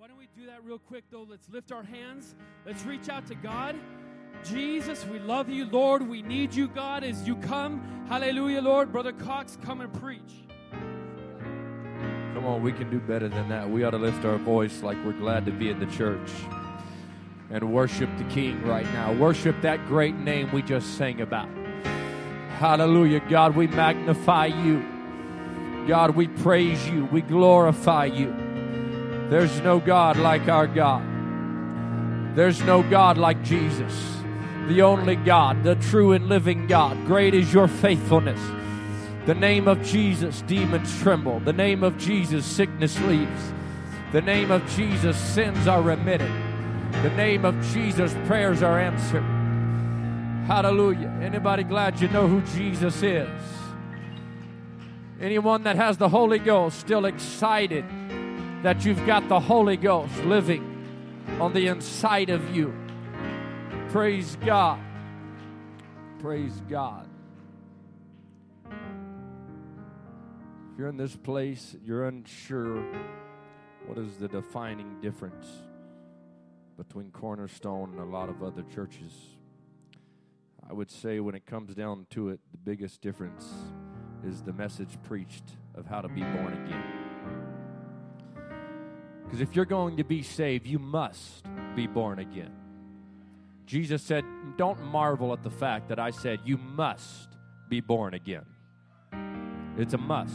Why don't we do that real quick, though? Let's lift our hands. Let's reach out to God. Jesus, we love you. Lord, we need you, God, as you come. Hallelujah, Lord. Brother Cox, come and preach. Come on, we can do better than that. We ought to lift our voice like we're glad to be in the church and worship the King right now. Worship that great name we just sang about. Hallelujah. God, we magnify you. God, we praise you. We glorify you. There's no God like our God. There's no God like Jesus, the only God, the true and living God. Great is your faithfulness. The name of Jesus, demons tremble. The name of Jesus, sickness leaves. The name of Jesus, sins are remitted. The name of Jesus, prayers are answered. Hallelujah. Anybody glad you know who Jesus is? Anyone that has the Holy Ghost still excited that you've got the Holy Ghost living on the inside of you? Praise God. Praise God. If you're in this place, you're unsure what is the defining difference between Cornerstone and a lot of other churches. I would say when it comes down to it, the biggest difference is the message preached of how to be born again. Because if you're going to be saved, you must be born again. Jesus said, Don't marvel at the fact that I said you must be born again. It's a must.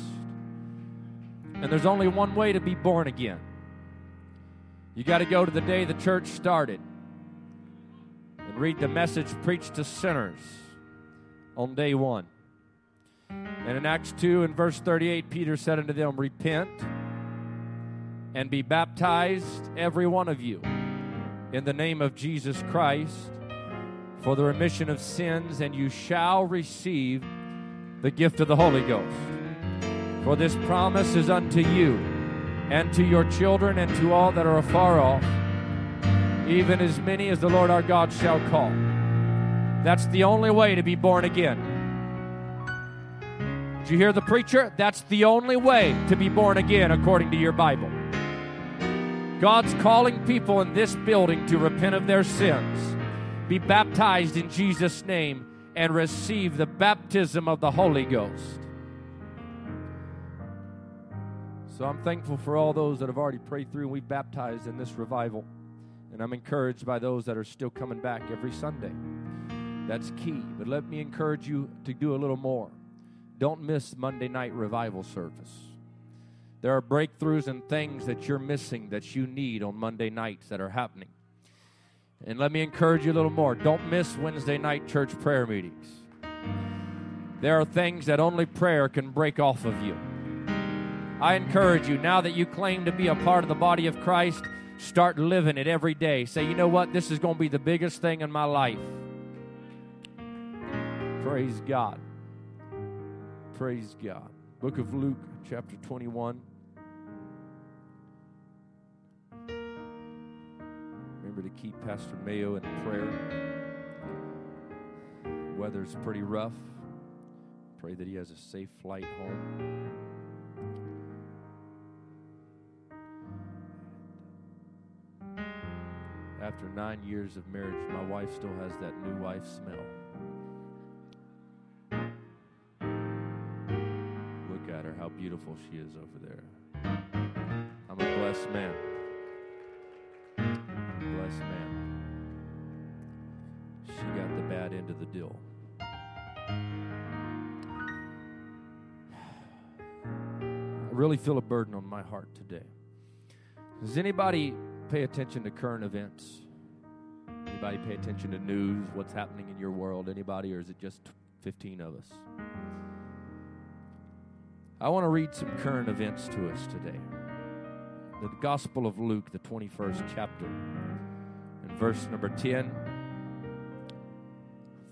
And there's only one way to be born again. You got to go to the day the church started and read the message preached to sinners on day one. And in Acts 2 and verse 38, Peter said unto them, Repent and be baptized, every one of you, in the name of Jesus Christ for the remission of sins, and you shall receive the gift of the Holy Ghost. For this promise is unto you and to your children and to all that are afar off, even as many as the Lord our God shall call. That's the only way to be born again. Did you hear the preacher? That's the only way to be born again according to your Bible. God's calling people in this building to repent of their sins, be baptized in Jesus' name, and receive the baptism of the Holy Ghost. So I'm thankful for all those that have already prayed through and we've baptized in this revival. And I'm encouraged by those that are still coming back every Sunday. That's key. But let me encourage you to do a little more. Don't miss Monday night revival service. There are breakthroughs and things that you're missing that you need on Monday nights that are happening. And let me encourage you a little more. Don't miss Wednesday night church prayer meetings. There are things that only prayer can break off of you. I encourage you, now that you claim to be a part of the body of Christ, start living it every day. Say, you know what? This is going to be the biggest thing in my life. Praise God. Praise God. Book of Luke, chapter 21. Keep Pastor Mayo in prayer. Weather's pretty rough. Pray that he has a safe flight home. After nine years of marriage, my wife still has that new wife smell. Look at her, how beautiful she is over there. I'm a blessed man. Deal. I really feel a burden on my heart today. Does anybody pay attention to current events? Anybody pay attention to news, what's happening in your world? Anybody, or is it just 15 of us? I want to read some current events to us today. The Gospel of Luke, the 21st chapter, and verse number 10.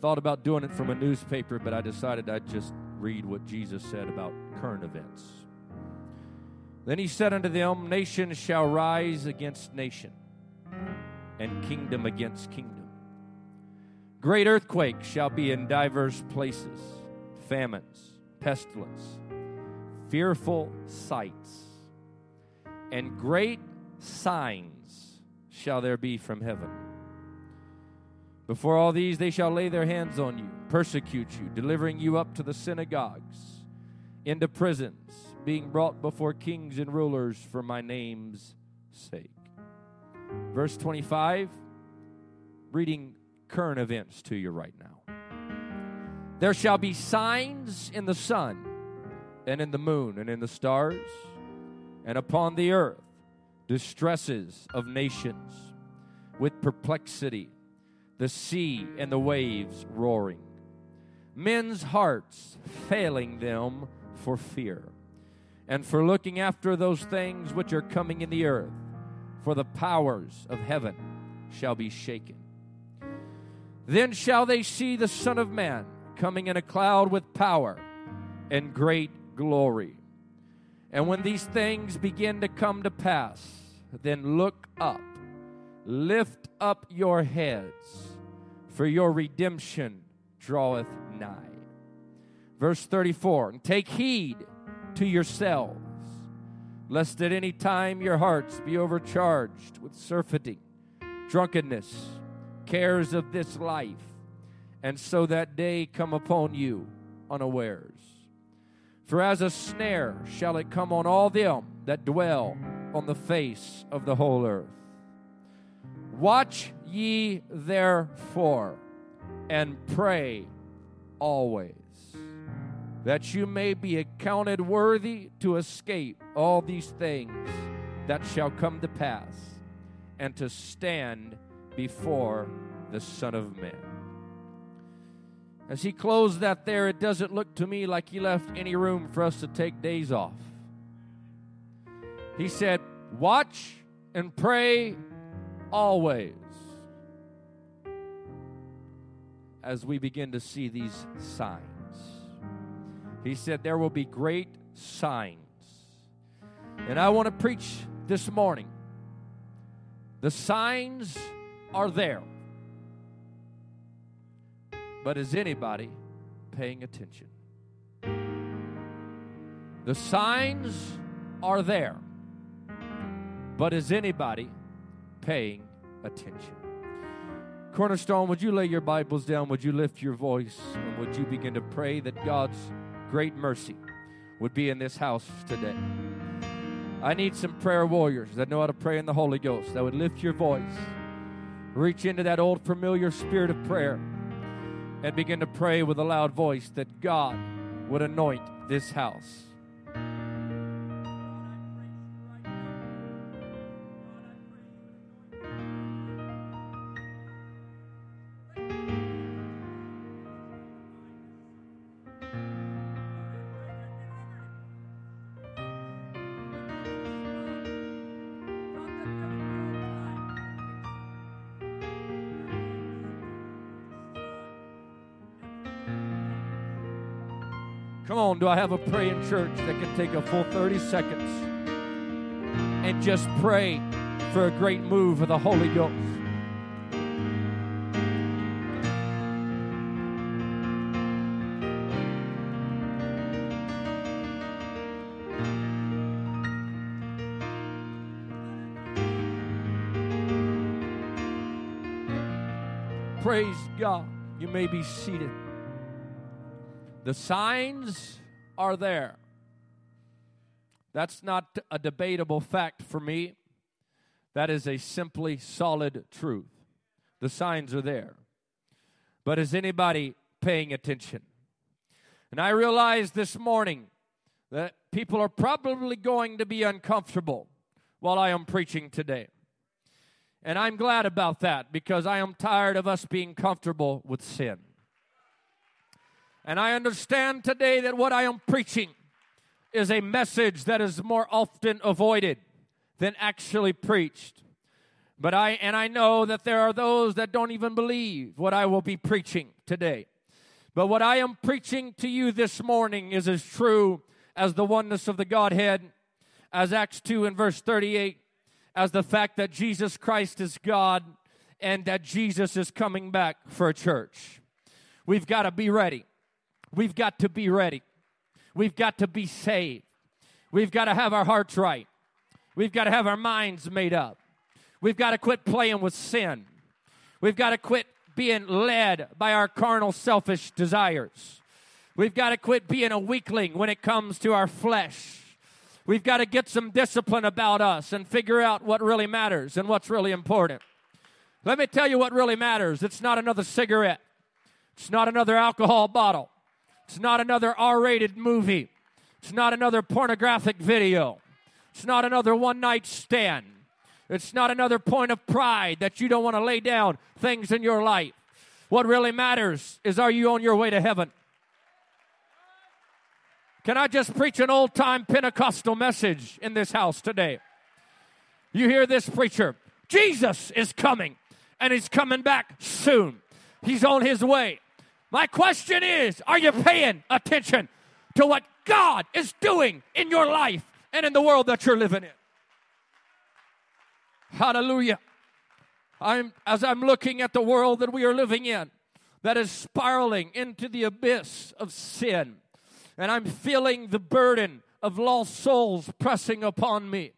Thought about doing it from a newspaper, but I decided I'd just read what Jesus said about current events. Then he said unto them, Nation shall rise against nation, and kingdom against kingdom. Great earthquakes shall be in divers places, famines, pestilence, fearful sights, and great signs shall there be from heaven. Before all these, they shall lay their hands on you, persecute you, delivering you up to the synagogues, into prisons, being brought before kings and rulers for my name's sake. Verse 25, reading current events to you right now. There shall be signs in the sun, and in the moon, and in the stars, and upon the earth distresses of nations, with perplexity, the sea and the waves roaring, men's hearts failing them for fear, and for looking after those things which are coming in the earth, for the powers of heaven shall be shaken. Then shall they see the Son of Man coming in a cloud with power and great glory. And when these things begin to come to pass, then look up, lift up your heads, for your redemption draweth nigh. Verse 34 And take heed to yourselves, lest at any time your hearts be overcharged with surfeiting, drunkenness, cares of this life, and so that day come upon you unawares. For as a snare shall it come on all them that dwell on the face of the whole earth. Watch ye therefore and pray always, that you may be accounted worthy to escape all these things that shall come to pass, and to stand before the Son of Man. As he closed that there, it doesn't look to me like he left any room for us to take days off. He said, Watch and pray always. As we begin to see these signs, he said, There will be great signs. And I want to preach this morning. The signs are there. But is anybody paying attention? The signs are there. But is anybody paying attention? Cornerstone, would you lay your Bibles down? Would you lift your voice? And would you begin to pray that God's great mercy would be in this house today? I need some prayer warriors that know how to pray in the Holy Ghost, that would lift your voice, reach into that old familiar spirit of prayer, and begin to pray with a loud voice that God would anoint this house. Come on, do I have a praying church that can take a full 30 seconds and just pray for a great move of the Holy Ghost? Praise God. You may be seated. The signs are there. That's not a debatable fact for me. That is a simply solid truth. The signs are there. But is anybody paying attention? And I realize this morning that people are probably going to be uncomfortable while I am preaching today. And I'm glad about that because I am tired of us being comfortable with sin. And I understand today that what I am preaching is a message that is more often avoided than actually preached. But I and I know that there are those that don't even believe what I will be preaching today. But what I am preaching to you this morning is as true as the oneness of the Godhead, as Acts 2 and verse 38 as the fact that Jesus Christ is God and that Jesus is coming back for a church. We've got to be ready. We've got to be ready. We've got to be saved. We've got to have our hearts right. We've got to have our minds made up. We've got to quit playing with sin. We've got to quit being led by our carnal, selfish desires. We've got to quit being a weakling when it comes to our flesh. We've got to get some discipline about us and figure out what really matters and what's really important. Let me tell you what really matters. It's not another cigarette. It's not another alcohol bottle. It's not another R rated movie. It's not another pornographic video. It's not another one night stand. It's not another point of pride that you don't want to lay down things in your life. What really matters is are you on your way to heaven? Can I just preach an old time Pentecostal message in this house today? You hear this preacher? Jesus is coming and he's coming back soon. He's on his way. My question is are you paying attention to what God is doing in your life and in the world that you're living in? Hallelujah. I'm, as I'm looking at the world that we are living in, that is spiraling into the abyss of sin, and I'm feeling the burden of lost souls pressing upon me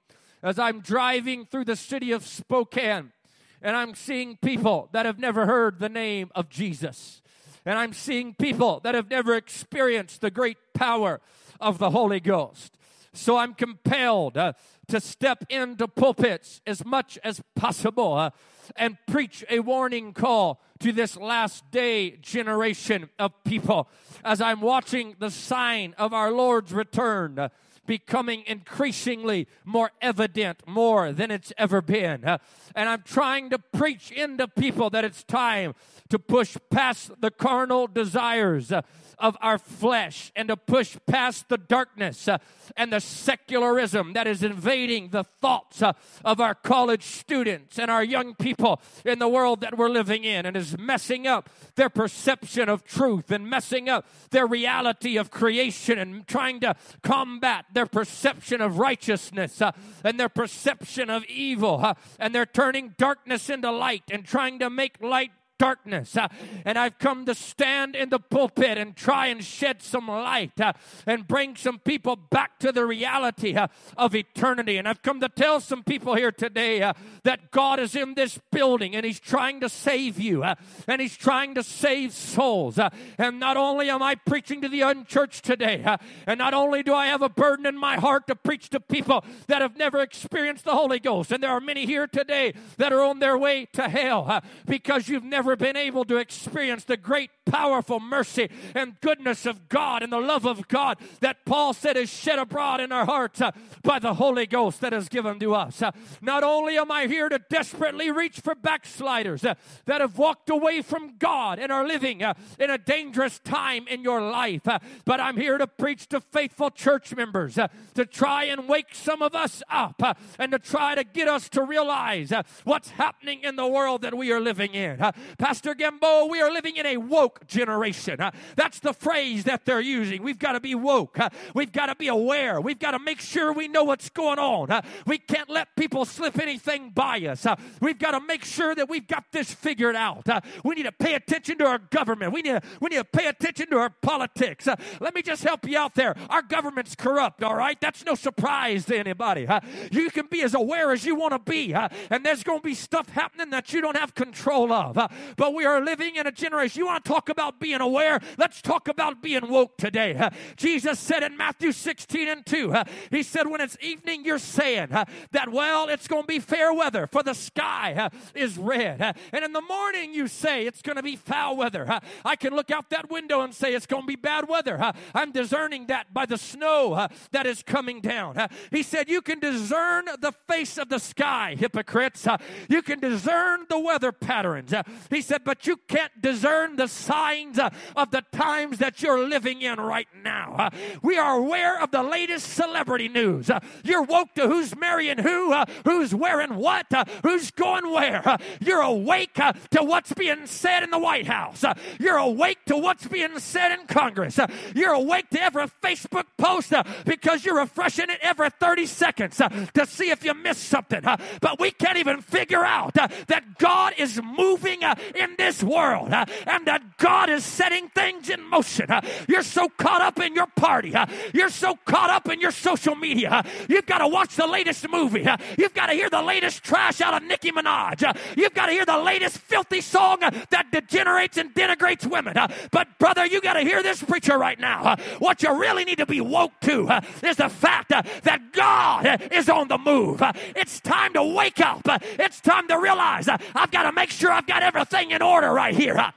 as I'm driving through the city of Spokane and I'm seeing people that have never heard the name of Jesus. And I'm seeing people that have never experienced the great power of the Holy Ghost. So I'm compelled uh, to step into pulpits as much as possible uh, and preach a warning call to this last day generation of people as I'm watching the sign of our Lord's return. Uh, becoming increasingly more evident more than it's ever been. Uh, and I'm trying to preach into people that it's time to push past the carnal desires uh, of our flesh and to push past the darkness uh, and the secularism that is invading the thoughts uh, of our college students and our young people in the world that we're living in and is messing up their perception of truth and messing up their reality of creation and trying to combat their perception of righteousness uh, and their perception of evil and they're turning darkness into light and trying to make light darkness. Uh, and I've come to stand in the pulpit and try and shed some light uh, and bring some people back to the reality uh, of eternity. And I've come to tell some people here today that God is in this building and He's trying to save you and He's trying to save souls. And not only am I preaching to the unchurched today, and not only do I have a burden in my heart to preach to people that have never experienced the Holy Ghost, and there are many here today that are on their way to hell because you've never never been able to experience the great, powerful mercy and goodness of God and the love of God that Paul said is shed abroad in our hearts uh, by the Holy Ghost that is given to us. Uh, not only am I here to desperately reach for backsliders uh, that have walked away from God and are living in a dangerous time in your life, but I'm here to preach to faithful church members to try and wake some of us up and to try to get us to realize what's happening in the world that we are living in. Pastor Gamboa, we are living in a woke generation. Uh, that's the phrase that they're using. We've got to be woke. Uh, we've got to be aware. We've got to make sure we know what's going on. Uh, we can't let people slip anything by us. We've got to make sure that we've got this figured out. We need to pay attention to our government. We need to, we need to pay attention to our politics. Let me just help you out there. Our government's corrupt, all right? That's no surprise to anybody. you can be as aware as you want to be, and there's going to be stuff happening that you don't have control of but we are living in a generation. You want to talk about being aware? Let's talk about being woke today. Jesus said in Matthew 16 and 2, uh, He said, When it's evening, you're saying that, well, it's going to be fair weather, for the sky is red. and in the morning, you say it's going to be foul weather. I can look out that window and say it's going to be bad weather. I'm discerning that by the snow that is coming down. he said, You can discern the face of the sky, hypocrites. you can discern the weather patterns. He said, but you can't discern the signs uh, of the times that you're living in right now. Uh, we are aware of the latest celebrity news. Uh, you're woke to who's marrying who, uh, who's wearing what, uh, who's going where. Uh, you're awake to what's being said in the White House. You're awake to what's being said in Congress. You're awake to every Facebook post because you're refreshing it every 30 seconds to see if you missed something. But we can't even figure out that God is moving in this world uh, and that God is setting things in motion. Uh, you're so caught up in your party. Uh, you're so caught up in your social media. Uh, you've got to watch the latest movie. Uh, you've got to hear the latest trash out of Nicki Minaj. Uh, you've got to hear the latest filthy song that degenerates and denigrates women. But, brother, you got to hear this preacher right now. What you really need to be woke to is the fact that God is on the move. It's time to wake up. It's time to realize I've got to make sure I've got everything in order right here. Uh,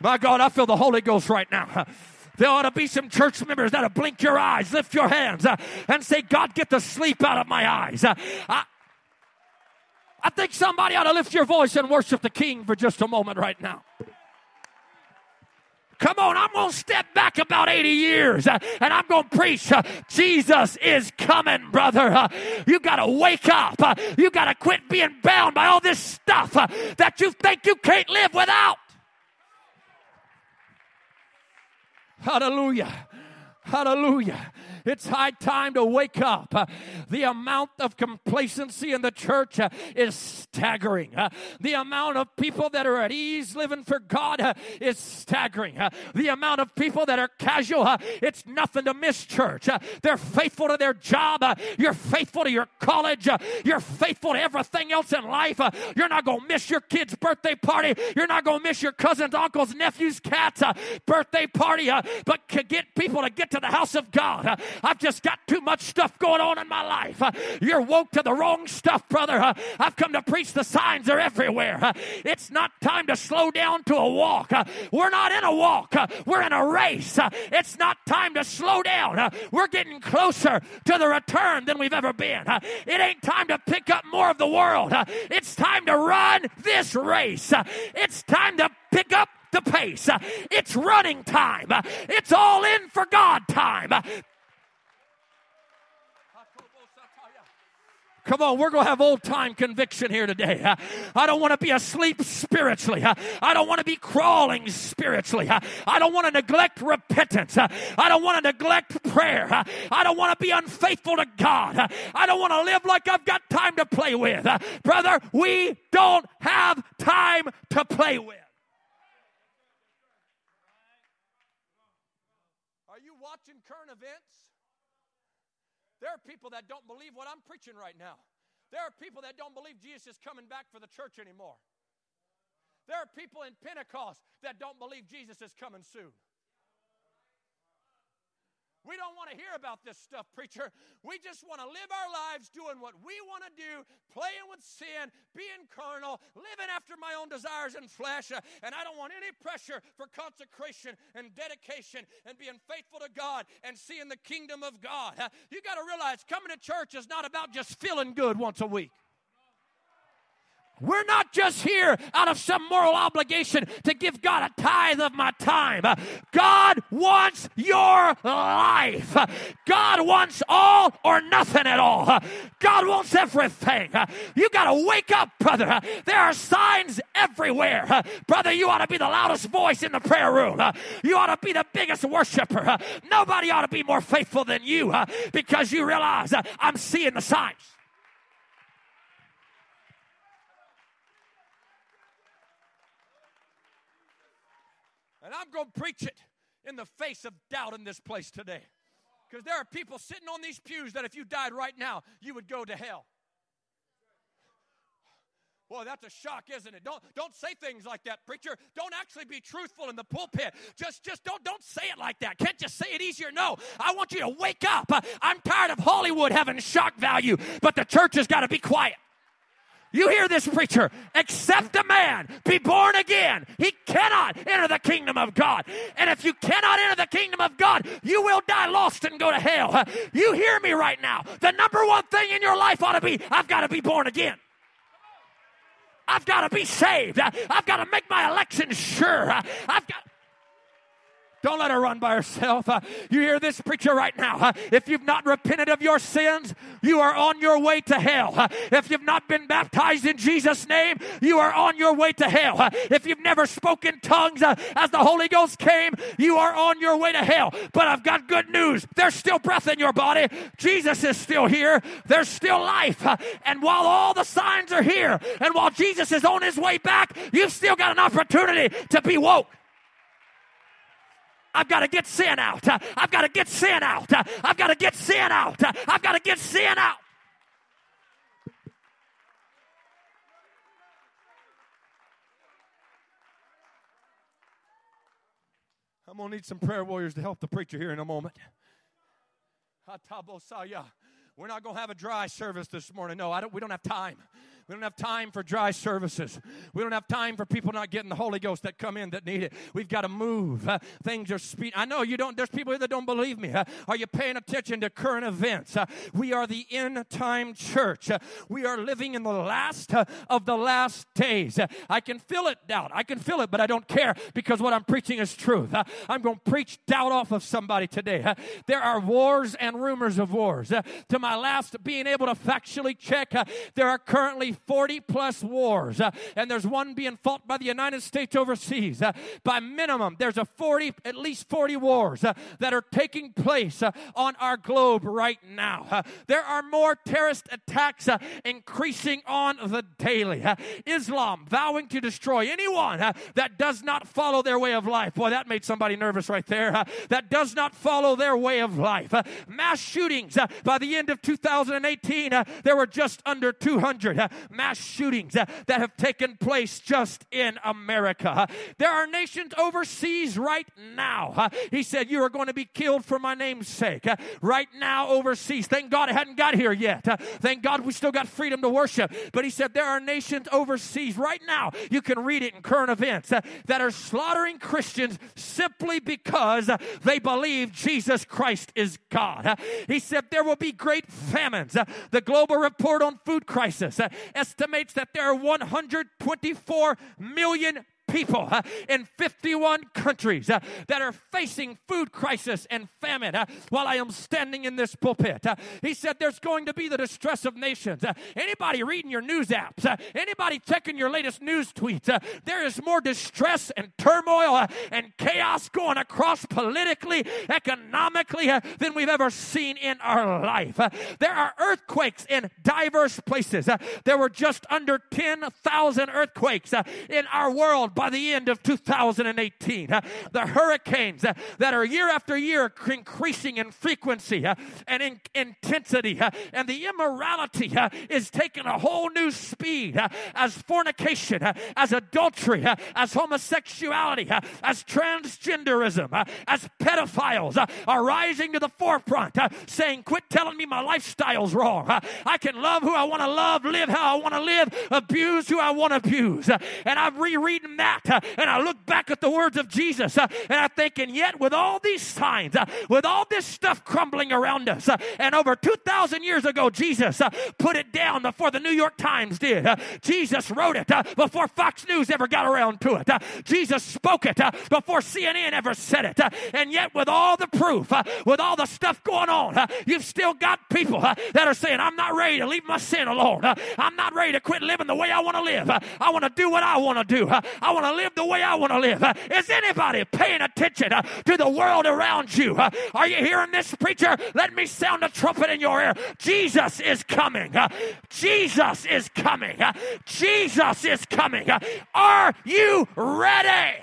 my God, I feel the Holy Ghost right now. Uh, There ought to be some church members that'll blink your eyes, lift your hands, uh, and say, God, get the sleep out of my eyes. Uh, I, I think somebody ought to lift your voice and worship the King for just a moment right now. Come on, I'm going to step back about 80 years uh, and I'm going to preach. uh, Jesus is coming, brother. Uh, you got to wake up. Uh, you got to quit being bound by all this stuff uh, that you think you can't live without. Hallelujah. Hallelujah. It's high time to wake up. The amount of complacency in the church uh, is staggering. Uh, the amount of people that are at ease living for God uh, is staggering. Uh, the amount of people that are casual, uh, it's nothing to miss church. Uh, they're faithful to their job. You're faithful to your college. You're faithful to everything else in life. You're not going to miss your kid's birthday party. You're not going to miss your cousin's, uncle's, nephew's, cat's birthday party. But get people to get to the house of God, I've just got too much stuff going on in my life. You're woke to the wrong stuff, brother. I've come to preach the signs are everywhere. It's not time to slow down to a walk. We're not in a walk, we're in a race. It's not time to slow down. We're getting closer to the return than we've ever been. It ain't time to pick up more of the world. It's time to run this race. It's time to pick up the pace. It's running time. It's all in for God time. Come on, we're going to have old time conviction here today. I don't want to be asleep spiritually. I don't want to be crawling spiritually. I don't want to neglect repentance. I don't want to neglect prayer. I don't want to be unfaithful to God. I don't want to live like I've got time to play with. Brother, we don't have time to play with. Are you watching current events? There are people that don't believe what I'm preaching right now. There are people that don't believe Jesus is coming back for the church anymore. There are people in Pentecost that don't believe Jesus is coming soon. We don't want to hear about this stuff, preacher. We just want to live our lives doing what we want to do, playing with sin, being carnal, living after my own desires and flesh. uh, And I don't want any pressure for consecration and dedication and being faithful to God and seeing the kingdom of God. You got to realize coming to church is not about just feeling good once a week. We're not just here out of some moral obligation to give God a tithe of my time. God wants your life. God wants all or nothing at all. God wants everything. You got to wake up, brother. There are signs everywhere. Brother, you ought to be the loudest voice in the prayer room. You ought to be the biggest worshiper. Nobody ought to be more faithful than you because you realize I'm seeing the signs. And I'm going to preach it in the face of doubt in this place today. Because there are people sitting on these pews that if you died right now, you would go to hell. Boy, that's a shock, isn't it? Don't don't say things like that, preacher. Don't actually be truthful in the pulpit. Just just don't don't say it like that. Can't you say it easier? No. I want you to wake up. I'm tired of Hollywood having shock value, but the church has got to be quiet. You hear this preacher, except a man be born again, he cannot enter the kingdom of God. And if you cannot enter the kingdom of God, you will die lost and go to hell. You hear me right now. The number one thing in your life ought to be I've got to be born again. I've got to be saved. I've got to make my election sure. I've got. Don't let her run by herself. Uh, you hear this preacher right now. Uh, if you've not repented of your sins, you are on your way to hell. Uh, if you've not been baptized in Jesus' name, you are on your way to hell. Uh, if you've never spoken tongues uh, as the Holy Ghost came, you are on your way to hell. But I've got good news. There's still breath in your body. Jesus is still here. There's still life. Uh, and while all the signs are here, and while Jesus is on his way back, you've still got an opportunity to be woke. I've got to get sin out. I've got to get sin out. I've got to get sin out. I've got to get sin out. I'm going to need some prayer warriors to help the preacher here in a moment. We're not going to have a dry service this morning. No, I don't, we don't have time. We don't have time for dry services. We don't have time for people not getting the Holy Ghost that come in that need it. We've got to move. Uh, things are speed. I know you don't. There's people here that don't believe me. Uh, are you paying attention to current events? Uh, we are the end time church. We are living in the last of the last days. I can feel it, doubt. I can feel it, but I don't care because what I'm preaching is truth. I'm going to preach doubt off of somebody today. there are wars and rumors of wars. to my last being able to factually check, there are currently 40 plus wars, uh, and there's one being fought by the United States overseas. Uh, by minimum, there's a 40, at least 40 wars uh, that are taking place uh, on our globe right now. Uh, there are more terrorist attacks uh, increasing on the daily. Islam vowing to destroy anyone that does not follow their way of life. Boy, that made somebody nervous right there. that does not follow their way of life. mass shootings by the end of 2018, there were just under 200 mass shootings uh, that have taken place just in America. Uh, there are nations overseas right now. Uh, he said, You are going to be killed for my name's sake. Uh, right now, overseas. Thank God it hadn't got here yet. Thank God we still got freedom to worship. But he said, There are nations overseas right now. You can read it in current events uh, that are slaughtering Christians simply because they believe Jesus Christ is God. He said, There will be great famines. The global report on food crisis estimates that there are 124 million people in 51 countries that are facing food crisis and famine while I am standing in this pulpit. He said there's going to be the distress of nations. Anybody reading your news apps, anybody checking your latest news tweets, there is more distress and turmoil and chaos going across politically, economically than we've ever seen in our life. there are earthquakes in diverse places. there were just under 10,000 earthquakes in our world by the end of 2018. Uh, the hurricanes that are year after year increasing in frequency and in intensity, and the immorality is taking a whole new speed as fornication, as adultery, as homosexuality, as transgenderism, as pedophiles are rising to the forefront, saying, Quit telling me my lifestyle's wrong. I can love who I want to love, live how I want to live, abuse who I want to abuse. And I'm rereading that uh, and I look back at the words of Jesus uh, and I think, and yet with all these signs, uh, with all this stuff crumbling around us, uh, and over 2,000 years ago, Jesus uh, put it down before the New York Times did. Uh, Jesus wrote it before Fox News ever got around to it. Jesus spoke it before CNN ever said it. And yet, with all the proof, with all the stuff going on, you've still got people that are saying, I'm not ready to leave my sin alone. I'm not ready to quit living the way I want to live. I want to do what I want to do. I want to live the way I want to live. Is anybody paying attention uh, to the world around you? Uh, are you hearing this, preacher? Let me sound a trumpet in your ear. Jesus is coming. Uh, Jesus is coming. Jesus is coming. Are you ready?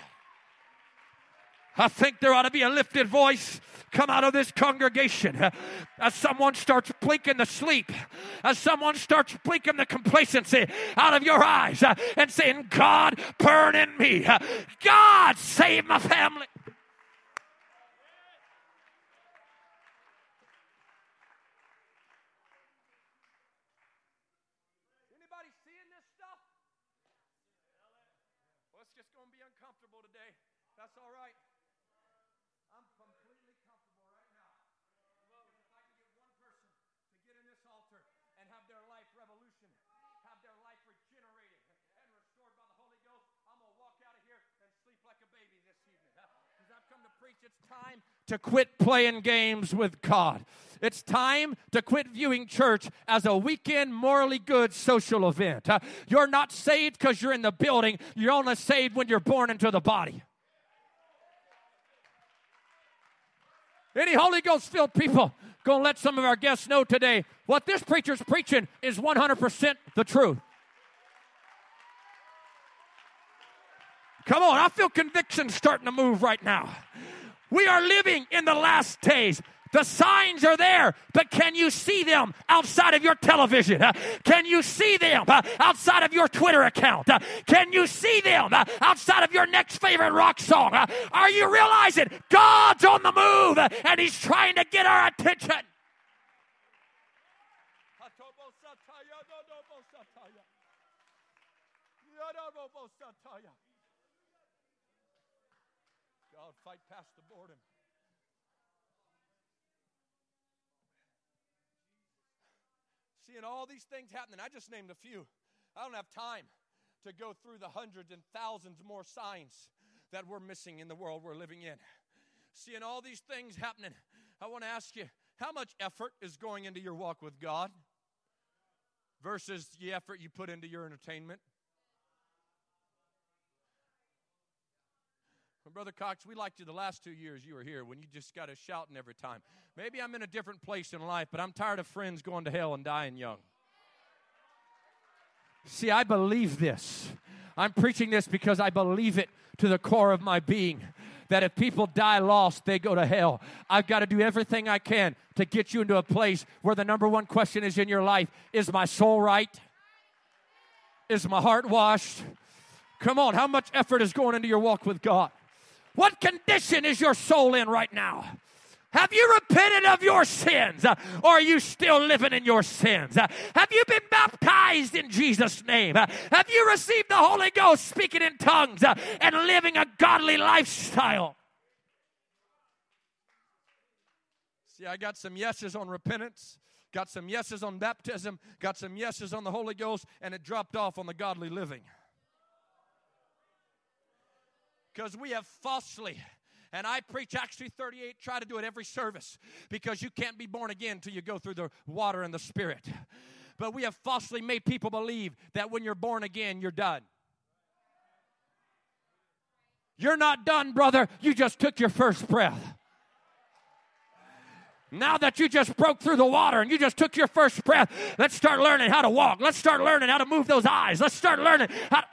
I think there ought to be a lifted voice come out of this congregation. As someone starts blinking the sleep, as someone starts blinking the complacency out of your eyes and saying, God, burn in me. God, save my family. come to preach it's time to quit playing games with God. It's time to quit viewing church as a weekend, morally good social event. Uh, you're not saved because you're in the building, you're only saved when you're born into the body. Any Holy Ghost filled people to let some of our guests know today what this preacher's preaching is 100% the truth. Come on, I feel conviction starting to move right now. We are living in the last days. The signs are there, but can you see them outside of your television? Can you see them outside of your Twitter account? Can you see them outside of your next favorite rock song? Are you realizing God's on the move and He's trying to get our attention? Seeing all these things happening, I just named a few. I don't have time to go through the hundreds and thousands more signs that we're missing in the world we're living in. Seeing all these things happening, I want to ask you how much effort is going into your walk with God versus the effort you put into your entertainment? Brother Cox, we liked you the last two years you were here when you just got us shouting every time. Maybe I'm in a different place in life, but I'm tired of friends going to hell and dying young. See, I believe this. I'm preaching this because I believe it to the core of my being that if people die lost, they go to hell. I've got to do everything I can to get you into a place where the number one question is in your life is my soul right? Is my heart washed? Come on, how much effort is going into your walk with God? What condition is your soul in right now? Have you repented of your sins? Or are you still living in your sins? Have you been baptized in Jesus' name? Have you received the Holy Ghost speaking in tongues and living a godly lifestyle? See, I got some yeses on repentance, got some yeses on baptism, got some yeses on the Holy Ghost, and it dropped off on the godly living. Because we have falsely and I preach Acts 3:38, try to do it every service because you can't be born again until you go through the water and the spirit. But we have falsely made people believe that when you're born again, you're done. You're not done, brother. You just took your first breath. Now that you just broke through the water and you just took your first breath, let's start learning how to walk. Let's start learning how to move those eyes. Let's start learning how to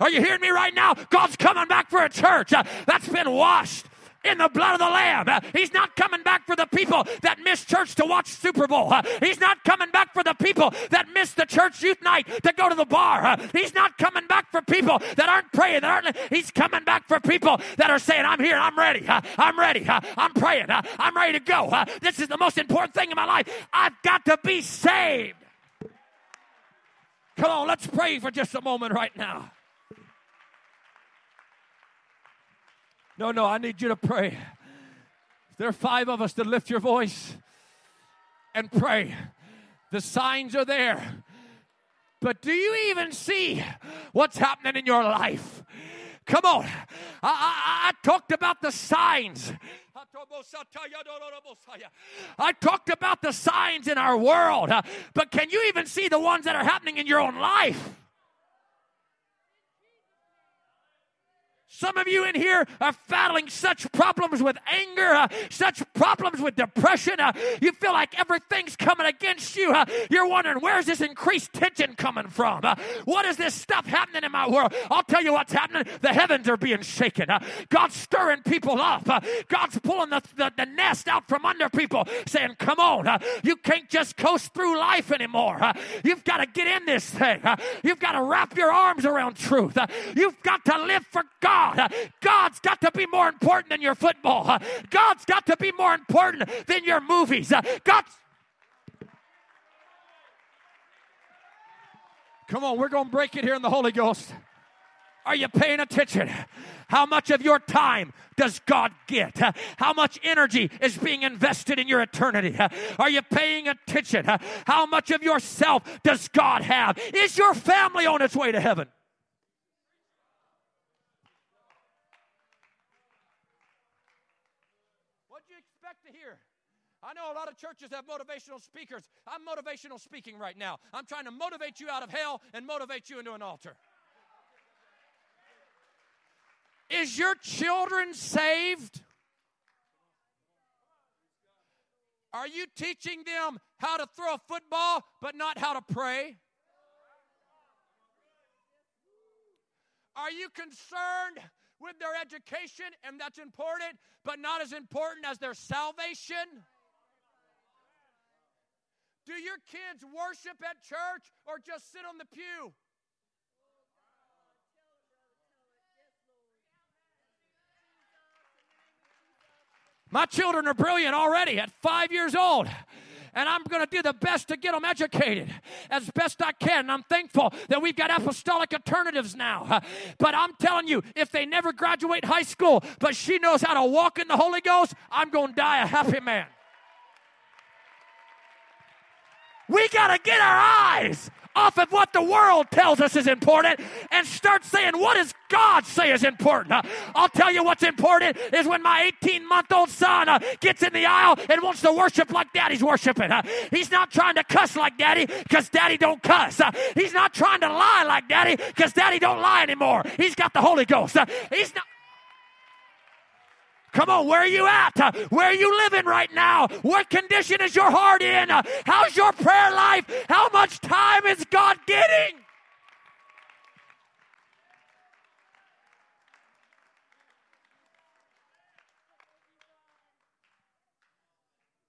are you hearing me right now? God's coming back for a church uh, that's been washed in the blood of the Lamb. Uh, he's not coming back for the people that miss church to watch Super Bowl. Uh, he's not coming back for the people that miss the church youth night to go to the bar. He's not coming back for people that aren't praying. That aren't. He's coming back for people that are saying, "I'm here. I'm ready. I'm ready. I'm praying. I'm ready to go. this is the most important thing in my life. I've got to be saved." Come on, let's pray for just a moment right now. No, no, I need you to pray. There are five of us to lift your voice and pray. The signs are there. But do you even see what's happening in your life? Come on. I, I, I talked about the signs. I talked about the signs in our world, but can you even see the ones that are happening in your own life? Some of you in here are battling such problems with anger, uh, such problems with depression. Uh, you feel like everything's coming against you. Uh, you're wondering, where's this increased tension coming from? Uh, what is this stuff happening in my world? I'll tell you what's happening. The heavens are being shaken. Uh, God's stirring people up. Uh, God's pulling the, the, the, nest out from under people, saying, Come on, you can't just coast through life anymore. you've got to get in this thing. you've got to wrap your arms around truth. you've got to live for God. God. God's got to be more important than your football. God's got to be more important than your movies. God's Come on, we're going to break it here in the Holy Ghost. Are you paying attention? How much of your time does God get? How much energy is being invested in your eternity? Are you paying attention? How much of yourself does God have? Is your family on its way to heaven? I know a lot of churches have motivational speakers. I'm motivational speaking right now. I'm trying to motivate you out of hell and motivate you into an altar. Is your children saved? Are you teaching them how to throw a football but not how to pray? Are you concerned with their education and that's important, but not as important as their salvation? Do your kids worship at church or just sit on the pew? My children are brilliant already at five years old and I'm going to do the best to get them educated as best I can. I'm thankful that we've got apostolic alternatives now. But I'm telling you, if they never graduate high school, but she knows how to walk in the Holy Ghost, I'm going to die a happy man. We got to get our eyes off of what the world tells us is important and start saying, what does God say is important? Uh, I'll tell you what's important is when my 18 month old son uh, gets in the aisle and wants to worship like daddy's worshiping. Uh, he's not trying to cuss like daddy because daddy don't cuss. Uh, he's not trying to lie like daddy because daddy don't lie anymore. He's got the Holy Ghost. Uh, he's not. Come on, where are you at? Uh, where are you living right now? What condition is your heart in? Uh, how's your prayer life? How much time is God getting?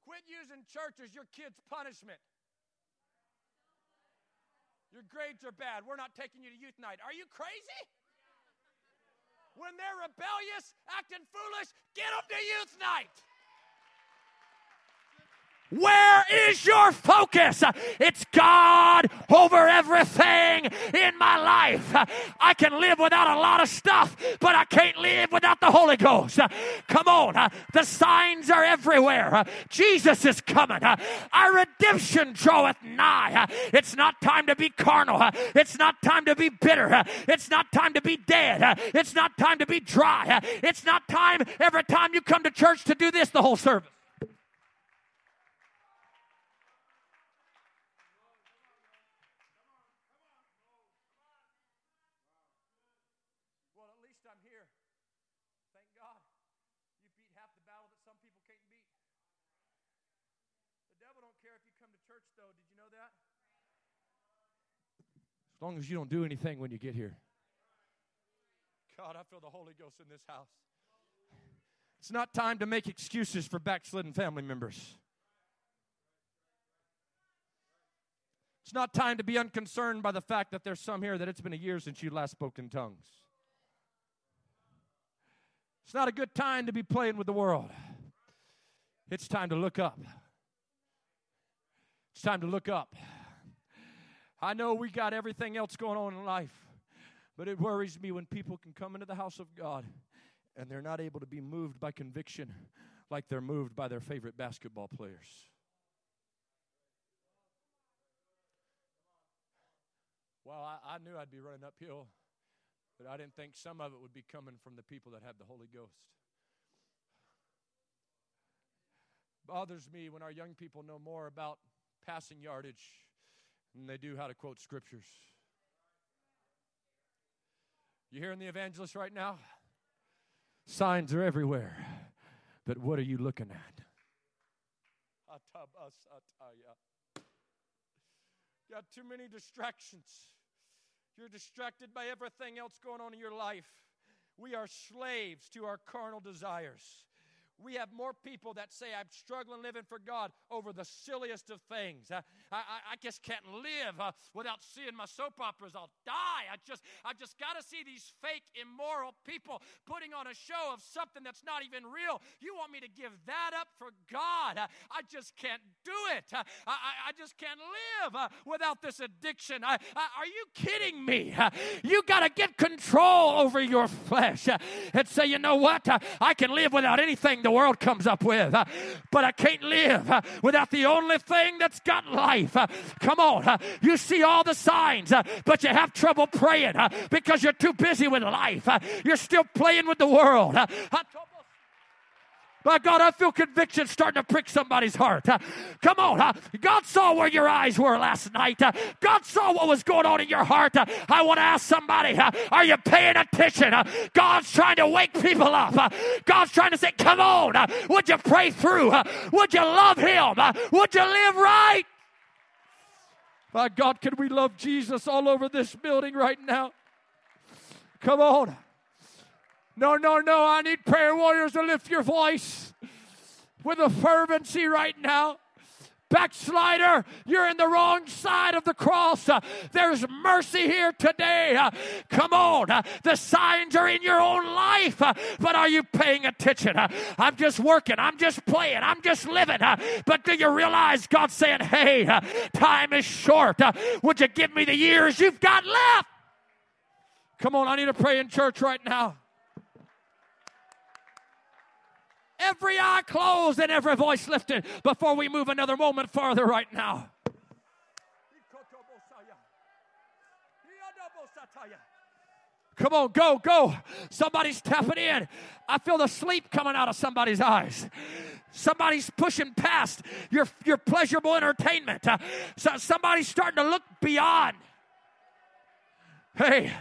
Quit using church as your kid's punishment. Your grades are bad. We're not taking you to youth night. Are you crazy? When they're rebellious, acting foolish, get them to youth night. Where is your focus? It's God over everything in my life. I can live without a lot of stuff, but I can't live without the Holy Ghost. Come on, the signs are everywhere. Jesus is coming. Our redemption draweth nigh. It's not time to be carnal. It's not time to be bitter. It's not time to be dead. It's not time to be dry. It's not time every time you come to church to do this the whole service. As long as you don't do anything when you get here. God, I feel the Holy Ghost in this house. It's not time to make excuses for backslidden family members. It's not time to be unconcerned by the fact that there's some here that it's been a year since you last spoke in tongues. It's not a good time to be playing with the world. It's time to look up. It's time to look up. I know we got everything else going on in life, but it worries me when people can come into the house of God and they're not able to be moved by conviction like they're moved by their favorite basketball players. Well, I, I, knew I'd be running uphill, but I didn't think some of it would be coming from the people that have the Holy Ghost. Bothers me when our young people know more about passing yardage than they do how to quote scriptures. You hearing the evangelist right now? Signs are everywhere. But what are you looking at? Got too many distractions. You're distracted by everything else going on in your life. We are slaves to our carnal desires we have more people that say, I'm struggling living for God over the silliest of things. I, I, I just can't live uh, without seeing my soap operas. I'll die. I just, I just got to see these fake, immoral people putting on a show of something that's not even real. You want me to give that up for God? Uh, I just can't do it. Uh, I, I just can't live uh, without this addiction. I, are you kidding me? Uh, you got to get control over your flesh uh, and say, you know what? I can live without anything the world comes up with. Uh, but I can't live uh, without the only thing that's got life. Uh, come on. You see all the signs, but you have trouble praying because you're too busy with life. You're still playing with the world. My God, I feel conviction starting to prick somebody's heart. Uh, come on. Uh, God saw where your eyes were last night. Uh, God saw what was going on in your heart. Uh, I want to ask somebody, uh, are you paying attention? Uh, God's trying to wake people up. God's trying to say, come on. would you pray through? would you love Him? would you live right? My God, can we love Jesus all over this building right now? Come on. No, no, no. I need prayer warriors to lift your voice with a fervency right now. Backslider, you're in the wrong side of the cross. Uh, there's mercy here today. Uh, come on. Uh, the signs are in your own life, but are you paying attention? I'm just working. I'm just playing. I'm just living. But do you realize God's saying, hey, time is short. would you give me the years you've got left? Come on, I need to pray in church right now. Every eye closed and every voice lifted before we move another moment farther right now. Come on, go, go. Somebody's tapping in. I feel the sleep coming out of somebody's eyes. Somebody's pushing past your, your pleasurable entertainment. Uh, so somebody's starting to look beyond. Hey,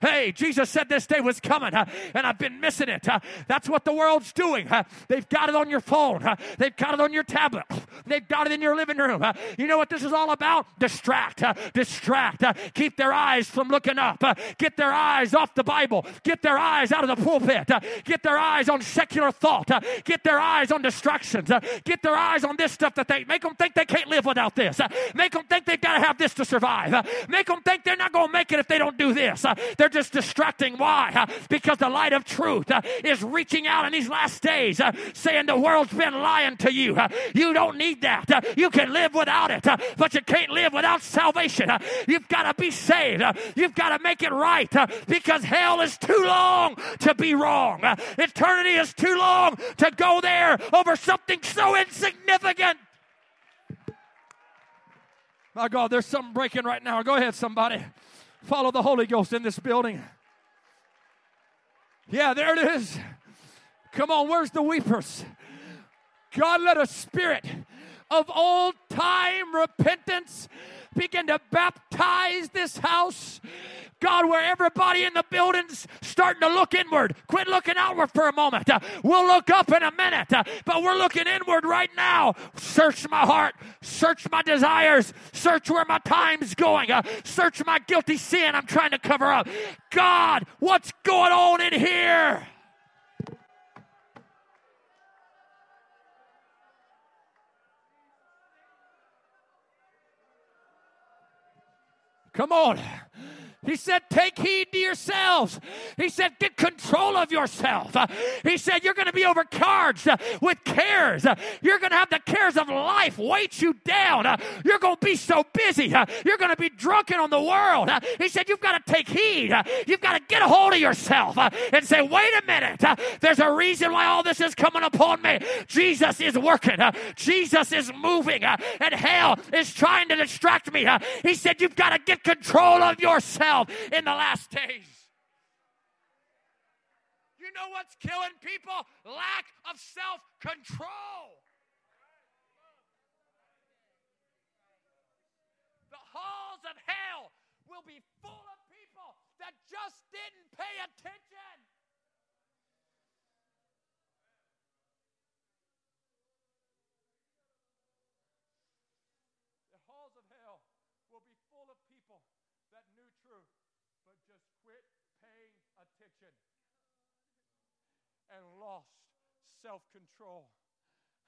hey, Jesus said this day was coming, uh, and I've been missing it. Uh, that's what the world's doing. Uh, they've got it on your phone, uh. they've got it on your tablet, they've got it in your living room. Uh. you know what this is all about? Distract, uh. distract, keep their eyes from looking up, get their eyes off the Bible, get their eyes out of the pulpit, get their eyes on secular thought, get their eyes on distractions, get their eyes on this stuff that they make them think they can't live without this, make them think they've got to have this to survive, make them think they're not going to make it if they don't do do this. Uh, they're just distracting. Why? Uh, because the light of truth uh, is reaching out in these last days, uh, saying the world's been lying to you. Uh, you don't need that. Uh, you can live without it, but you can't live without salvation. You've got to be saved. You've got to make it right because hell is too long to be wrong. Eternity is too long to go there over something so insignificant. My God, there's something breaking right now. Go ahead, somebody. Follow the Holy Ghost in this building. Yeah, there it is. Come on, where's the weepers? God, let a spirit of old time repentance begin to baptize this house. God, where everybody in the building's starting to look inward. Quit looking outward for a moment. Uh, we'll look up in a minute, uh, but we're looking inward right now. Search my heart, search my desires, search where my time's going, uh, search my guilty sin I'm trying to cover up. God, what's going on in here? Come on. He said, Take heed to yourselves. He said, Get control of yourself. He said, You're going to be overcharged with cares. You're going to have the cares of life weight you down. You're going to be so busy. You're going to be drunken on the world. He said, You've got to take heed. You've got to get a hold of yourself and say, Wait a minute. There's a reason why all this is coming upon me. Jesus is working. Jesus is moving. And hell is trying to distract me. He said, You've got to get control of yourself yourself in the last days. You know what's killing people? Lack of self control. The halls of hell will be full of people that just didn't pay attention. and lost self control.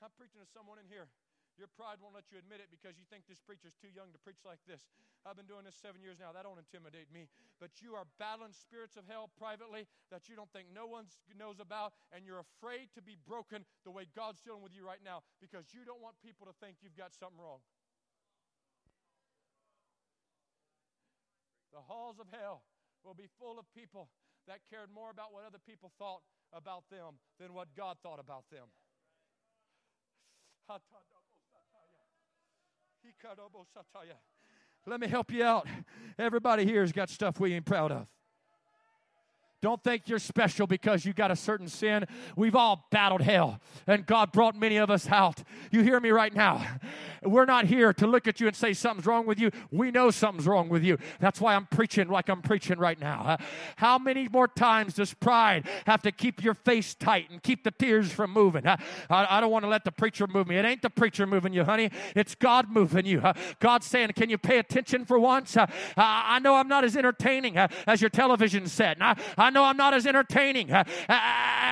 I'm preaching to someone in here. Your pride won't let you admit it because you think this preacher's too young to preach like this. I've been doing this seven years now. That don't intimidate me. But you are battling spirits of hell privately that you don't think no one knows about, and you're afraid to be broken the way God's dealing with you right now because you don't want people to think you've got something wrong. The halls of hell will be full of people that cared more about what other people thought about them than what God thought about them. Let me help you out. Everybody here has got stuff we ain't proud of. Don't think you're special because you got a certain sin. We've all battled hell, and God brought many of us out. You hear me right now? We're not here to look at you and say something's wrong with you. We know something's wrong with you. That's why I'm preaching like I'm preaching right now. How many more times does pride have to keep your face tight and keep the tears from moving? I, I don't want to let the preacher move me. It ain't the preacher moving you, honey. It's God moving you. God's saying, Can you pay attention for once? I know I'm not as entertaining as your television set. I, I know I'm not as entertaining uh, uh,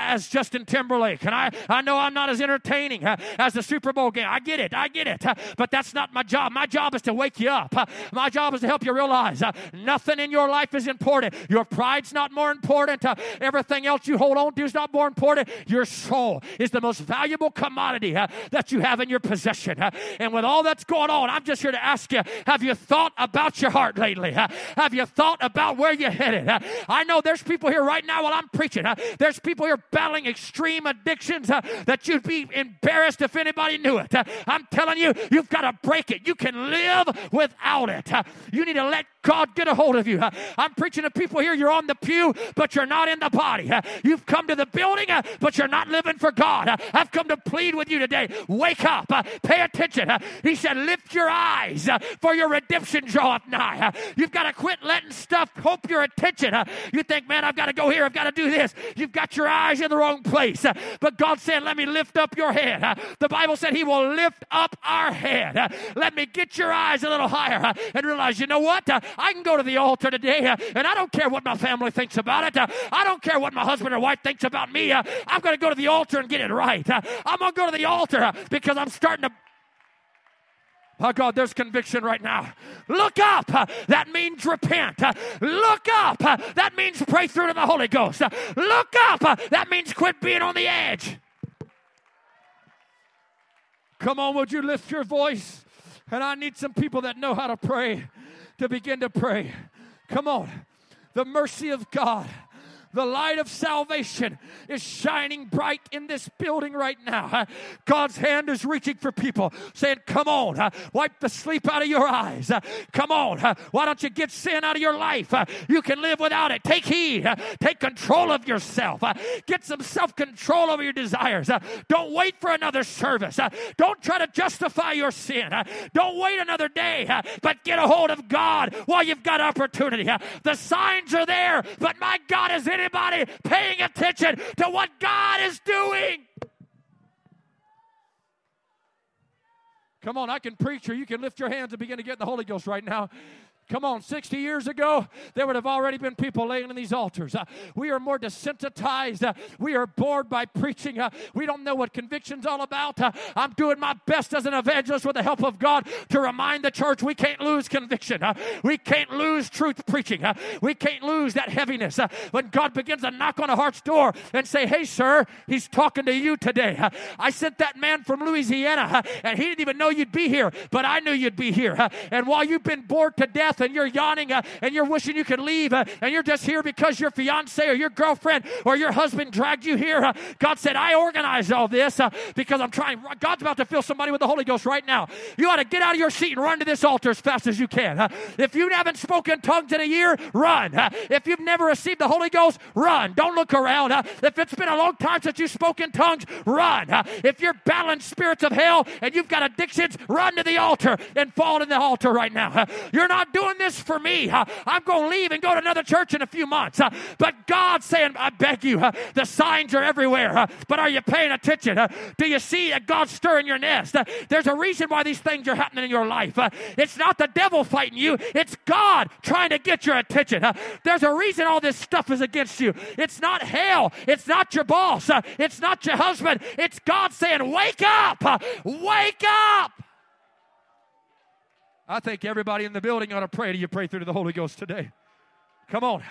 as Justin Timberlake. And I, I know I'm not as entertaining uh, as the Super Bowl game. I get it. I get it. Uh, but that's not my job. My job is to wake you up. Uh, my job is to help you realize nothing in your life is important. Your pride's not more important. Everything else you hold on to is not more important. Your soul is the most valuable commodity that you have in your possession. And with all that's going on, I'm just here to ask you have you thought about your heart lately? Have you thought about where you're headed? I know there's people here right now while I'm preaching. There's people here battling extreme addictions uh, that you'd be embarrassed if anybody knew it. Uh, I'm telling you, you've got to break it. You can live without it. Uh, you need to let God get a hold of you. I'm preaching to people here. You're on the pew, but you're not in the body. You've come to the building, but you're not living for God. I've come to plead with you today. Wake up. Pay attention. He said, Lift your eyes, for your redemption draweth nigh. You've got to quit letting stuff hope your attention. You think, man, I've got to go here. I've got to do this. You've got your eyes in the wrong place. But God said, Let me lift up your head. The Bible said He will lift up our head. Let me get your eyes a little higher and realize, you know what? I can go to the altar today uh, and I don't care what my family thinks about it. Uh, I don't care what my husband or wife thinks about me. Uh, I'm going to go to the altar and get it right. I'm going to go to the altar because I'm starting to Oh God, there's conviction right now. Look up. That means repent. Look up. That means pray through to the Holy Ghost. Look up. That means quit being on the edge. Come on, would you lift your voice? And I need some people that know how to pray to begin to pray. Come on. The mercy of God the light of salvation is shining bright in this building right now. God's hand is reaching for people, saying, Come on, wipe the sleep out of your eyes. Come on, why don't you get sin out of your life? You can live without it. Take heed, take control of yourself, get some self control over your desires. Don't wait for another service. Don't try to justify your sin. Don't wait another day, but get a hold of God while you've got opportunity. The signs are there, but my God is in it anybody paying attention to what God is doing. Come on, I can preach, or you can lift your hands and begin to get the Holy Ghost right now. Come on, 60 years ago, there would have already been people laying in these altars. Uh, we are more desensitized. Uh, we are bored by preaching. Uh, we don't know what conviction's all about. Uh, I'm doing my best as an evangelist with the help of God to remind the church we can't lose conviction. Uh, we can't lose truth preaching. Uh, we can't lose that heaviness. when God begins to knock on a heart's door and say, Hey, sir, he's talking to you today. I sent that man from Louisiana, and he didn't even know you'd be here, but I knew you'd be here. and while you've been bored to death, and you're yawning uh, and you're wishing you could leave uh, and you're just here because your fiance or your girlfriend or your husband dragged you here. Uh, God said, I organized all this uh, because I'm trying. God's about to fill somebody with the Holy Ghost right now. You ought to get out of your seat and run to this altar as fast as you can. Uh, if you haven't spoken tongues in a year, run. Uh, if you've never received the Holy Ghost, run. Don't look around. if it's been a long time since you've spoken tongues, run. if you're battling spirits of hell and you've got addictions, run to the altar and fall in the altar right now. you're not doing doing this for me. I'm going to leave and go to another church in a few months. But God's saying, I beg you, the signs are everywhere. But are you paying attention? Do you see God's stirring your nest? There's a reason why these things are happening in your life. It's not the devil fighting you, it's God trying to get your attention. There's a reason all this stuff is against you. It's not hell, it's not your boss, it's not your husband. It's God saying, Wake up! Wake up! I think everybody in the building ought to pray to you pray through to the Holy Ghost today. Come on.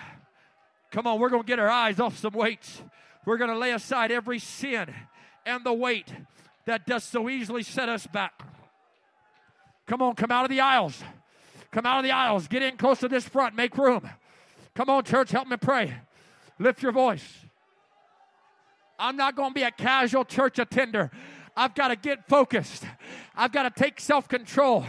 Come on, we're going to get our eyes off some weights. We're going to lay aside every sin and the weight that does so easily set us back. Come on, come out of the aisles. Come out of the aisles. Get in close to this front. Make room. Come on, church, help me pray. Lift your voice. I'm not going to be a casual church attender. I've got to get focused. I've got to take self control.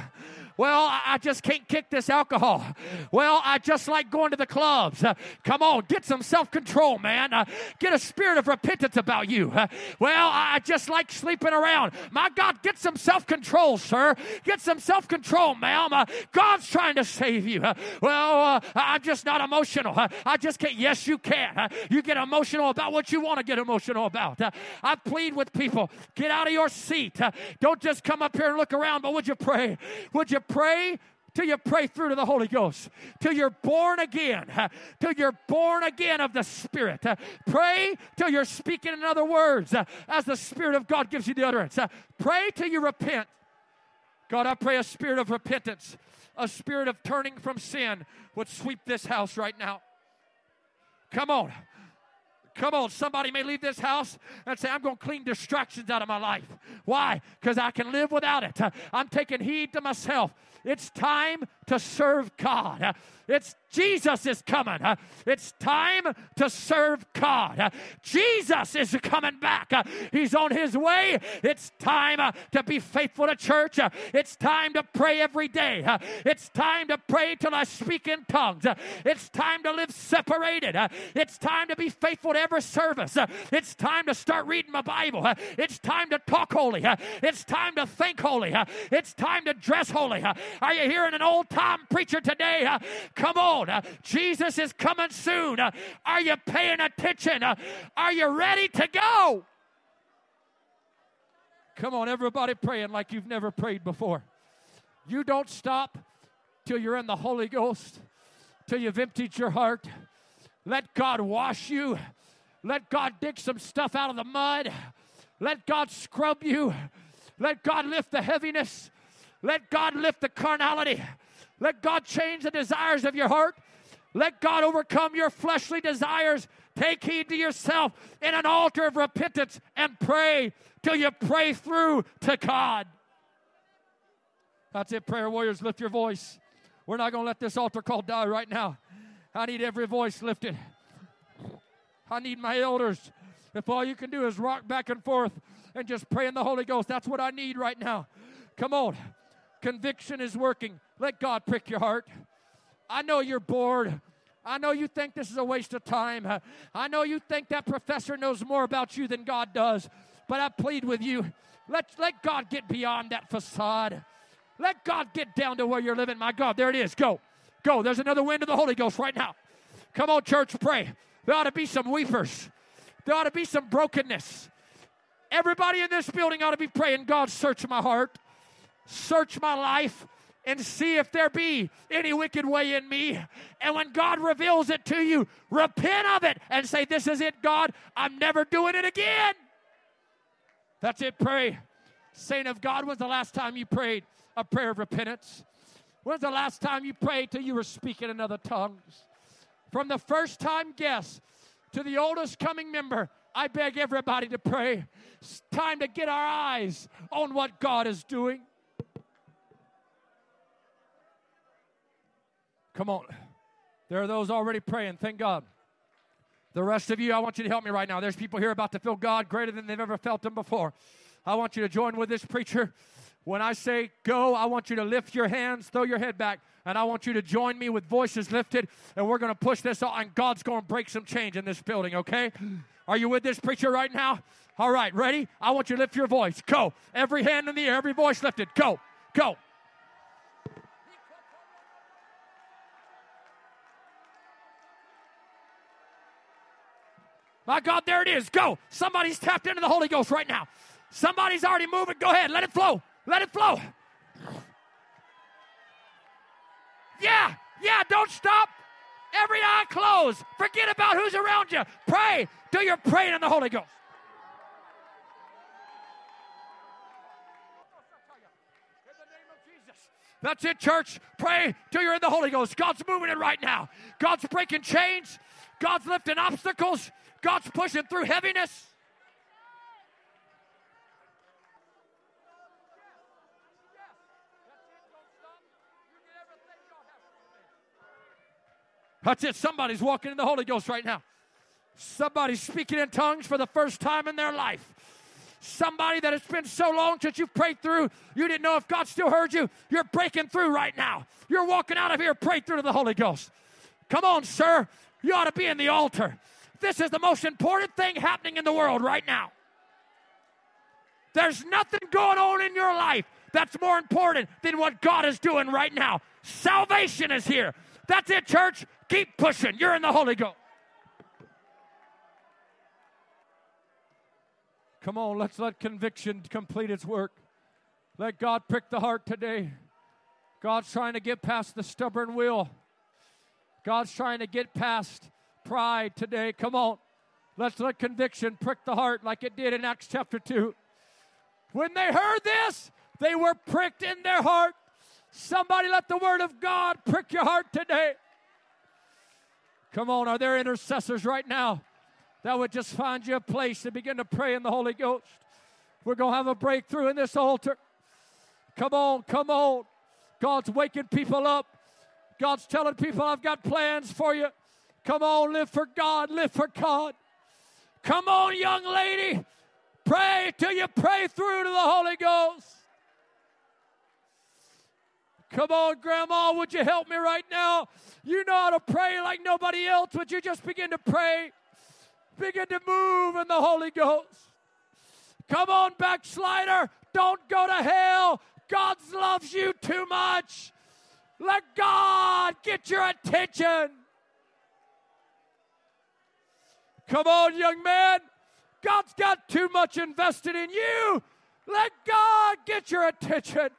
Well, I just can't kick this alcohol. Well, I just like going to the clubs. Uh, come on, get some self control, man. Uh, get a spirit of repentance about you. Uh, well, I just like sleeping around. My God, get some self control, sir. Get some self control, ma'am. Uh, God's trying to save you. Uh, well, uh, I'm just not emotional. I just can't. Yes, you can. You get emotional about what you want to get emotional about. I plead with people get out of your seat. Don't just come up here and look around, but would you pray? Would you pray till you pray through to the Holy Ghost, till you're born again, till you're born again of the Spirit. Pray till you're speaking in other words as the Spirit of God gives you the utterance. Pray till you repent. God, I pray a spirit of repentance, a spirit of turning from sin would sweep this house right now. Come on. Come on, somebody may leave this house and say, I'm going to clean distractions out of my life. Why? Because I can live without it. I'm taking heed to myself. It's time to serve God. It's Jesus is coming. Uh, It's time to serve God. Uh, Jesus is coming back. Uh, He's on his way. It's time uh, to be faithful to church. Uh, it's time to pray every day. Uh, it's time to pray till I speak in tongues. It's time to live separated. It's time to be faithful to every service. It's time to start reading my Bible. It's time to talk holy. It's time to think holy. It's time to dress holy. Are you hearing an old time preacher today? Come on. Uh, Jesus is coming soon. Uh, Are you paying attention? Uh, Are you ready to go? Come on, everybody praying like you've never prayed before. You don't stop till you're in the Holy Ghost, till you've emptied your heart. Let God wash you. Let God dig some stuff out of the mud. Let God scrub you. Let God lift the heaviness. Let God lift the carnality. Let God change the desires of your heart. Let God overcome your fleshly desires. Take heed to yourself in an altar of repentance and pray till you pray through to God. That's it, prayer warriors. Lift your voice. We're not going to let this altar call die right now. I need every voice lifted. I need my elders. If all you can do is rock back and forth and just pray in the Holy Ghost, that's what I need right now. Come on. Conviction is working. Let God prick your heart. I know you're bored. I know you think this is a waste of time. I know you think that professor knows more about you than God does. But I plead with you let, let God get beyond that facade. Let God get down to where you're living. My God, there it is. Go. Go. There's another wind of the Holy Ghost right now. Come on, church, pray. There ought to be some weepers. There ought to be some brokenness. Everybody in this building ought to be praying, God, search my heart, search my life, and see if there be any wicked way in me. And when God reveals it to you, repent of it and say, This is it, God. I'm never doing it again. That's it, pray. Saint of God, when's the last time you prayed a prayer of repentance? When's the last time you prayed till you were speaking in other tongues? From the first time guest to the oldest coming member, I beg everybody to pray. It's time to get our eyes on what God is doing. Come on. There are those already praying. Thank God. The rest of you, I want you to help me right now. There's people here about to feel God greater than they've ever felt Him before. I want you to join with this preacher. When I say go, I want you to lift your hands, throw your head back, and I want you to join me with voices lifted, and we're going to push this on, and God's going to break some change in this building, okay? Are you with this preacher right now? All right, ready? I want you to lift your voice. Go. Every hand in the air, every voice lifted. Go. Go. My God, there it is. Go. Somebody's tapped into the Holy Ghost right now. Somebody's already moving. Go ahead. Let it flow. Let it flow. Yeah. Yeah. Don't stop. Every eye closed. Forget about who's around you. Pray till you're praying in the Holy Ghost. That's it, church. Pray till you're in the Holy Ghost. God's moving it right now. God's breaking chains. God's lifting obstacles. God's pushing through heaviness. That's it. Somebody's walking in the Holy Ghost right now. Somebody's speaking in tongues for the first time in their life. Somebody that it's been so long since you've prayed through, you didn't know if God still heard you. You're breaking through right now. You're walking out of here, prayed through to the Holy Ghost. Come on, sir. You ought to be in the altar. This is the most important thing happening in the world right now. There's nothing going on in your life that's more important than what God is doing right now. Salvation is here. That's it, church. Keep pushing. You're in the Holy Ghost. Come on, let's let conviction complete its work. Let God prick the heart today. God's trying to get past the stubborn will. God's trying to get past pride today. Come on. Let's let conviction prick the heart like it did in Acts chapter 2. When they heard this, they were pricked in their heart. Somebody let the word of God prick your heart today. Come on, are there intercessors right now that would just find you a place to begin to pray in the Holy Ghost? We're going to have a breakthrough in this altar. Come on, come on. God's waking people up. God's telling people, I've got plans for you. Come on, live for God, live for God. Come on, young lady. Pray till you pray through to the Holy Ghost. Come on, Grandma, would you help me right now? You know how to pray like nobody else. Would you just begin to pray? Begin to move in the Holy Ghost. Come on, backslider. Don't go to hell. God loves you too much. Let God get your attention. Come on, young man. God's got too much invested in you. Let God get your attention.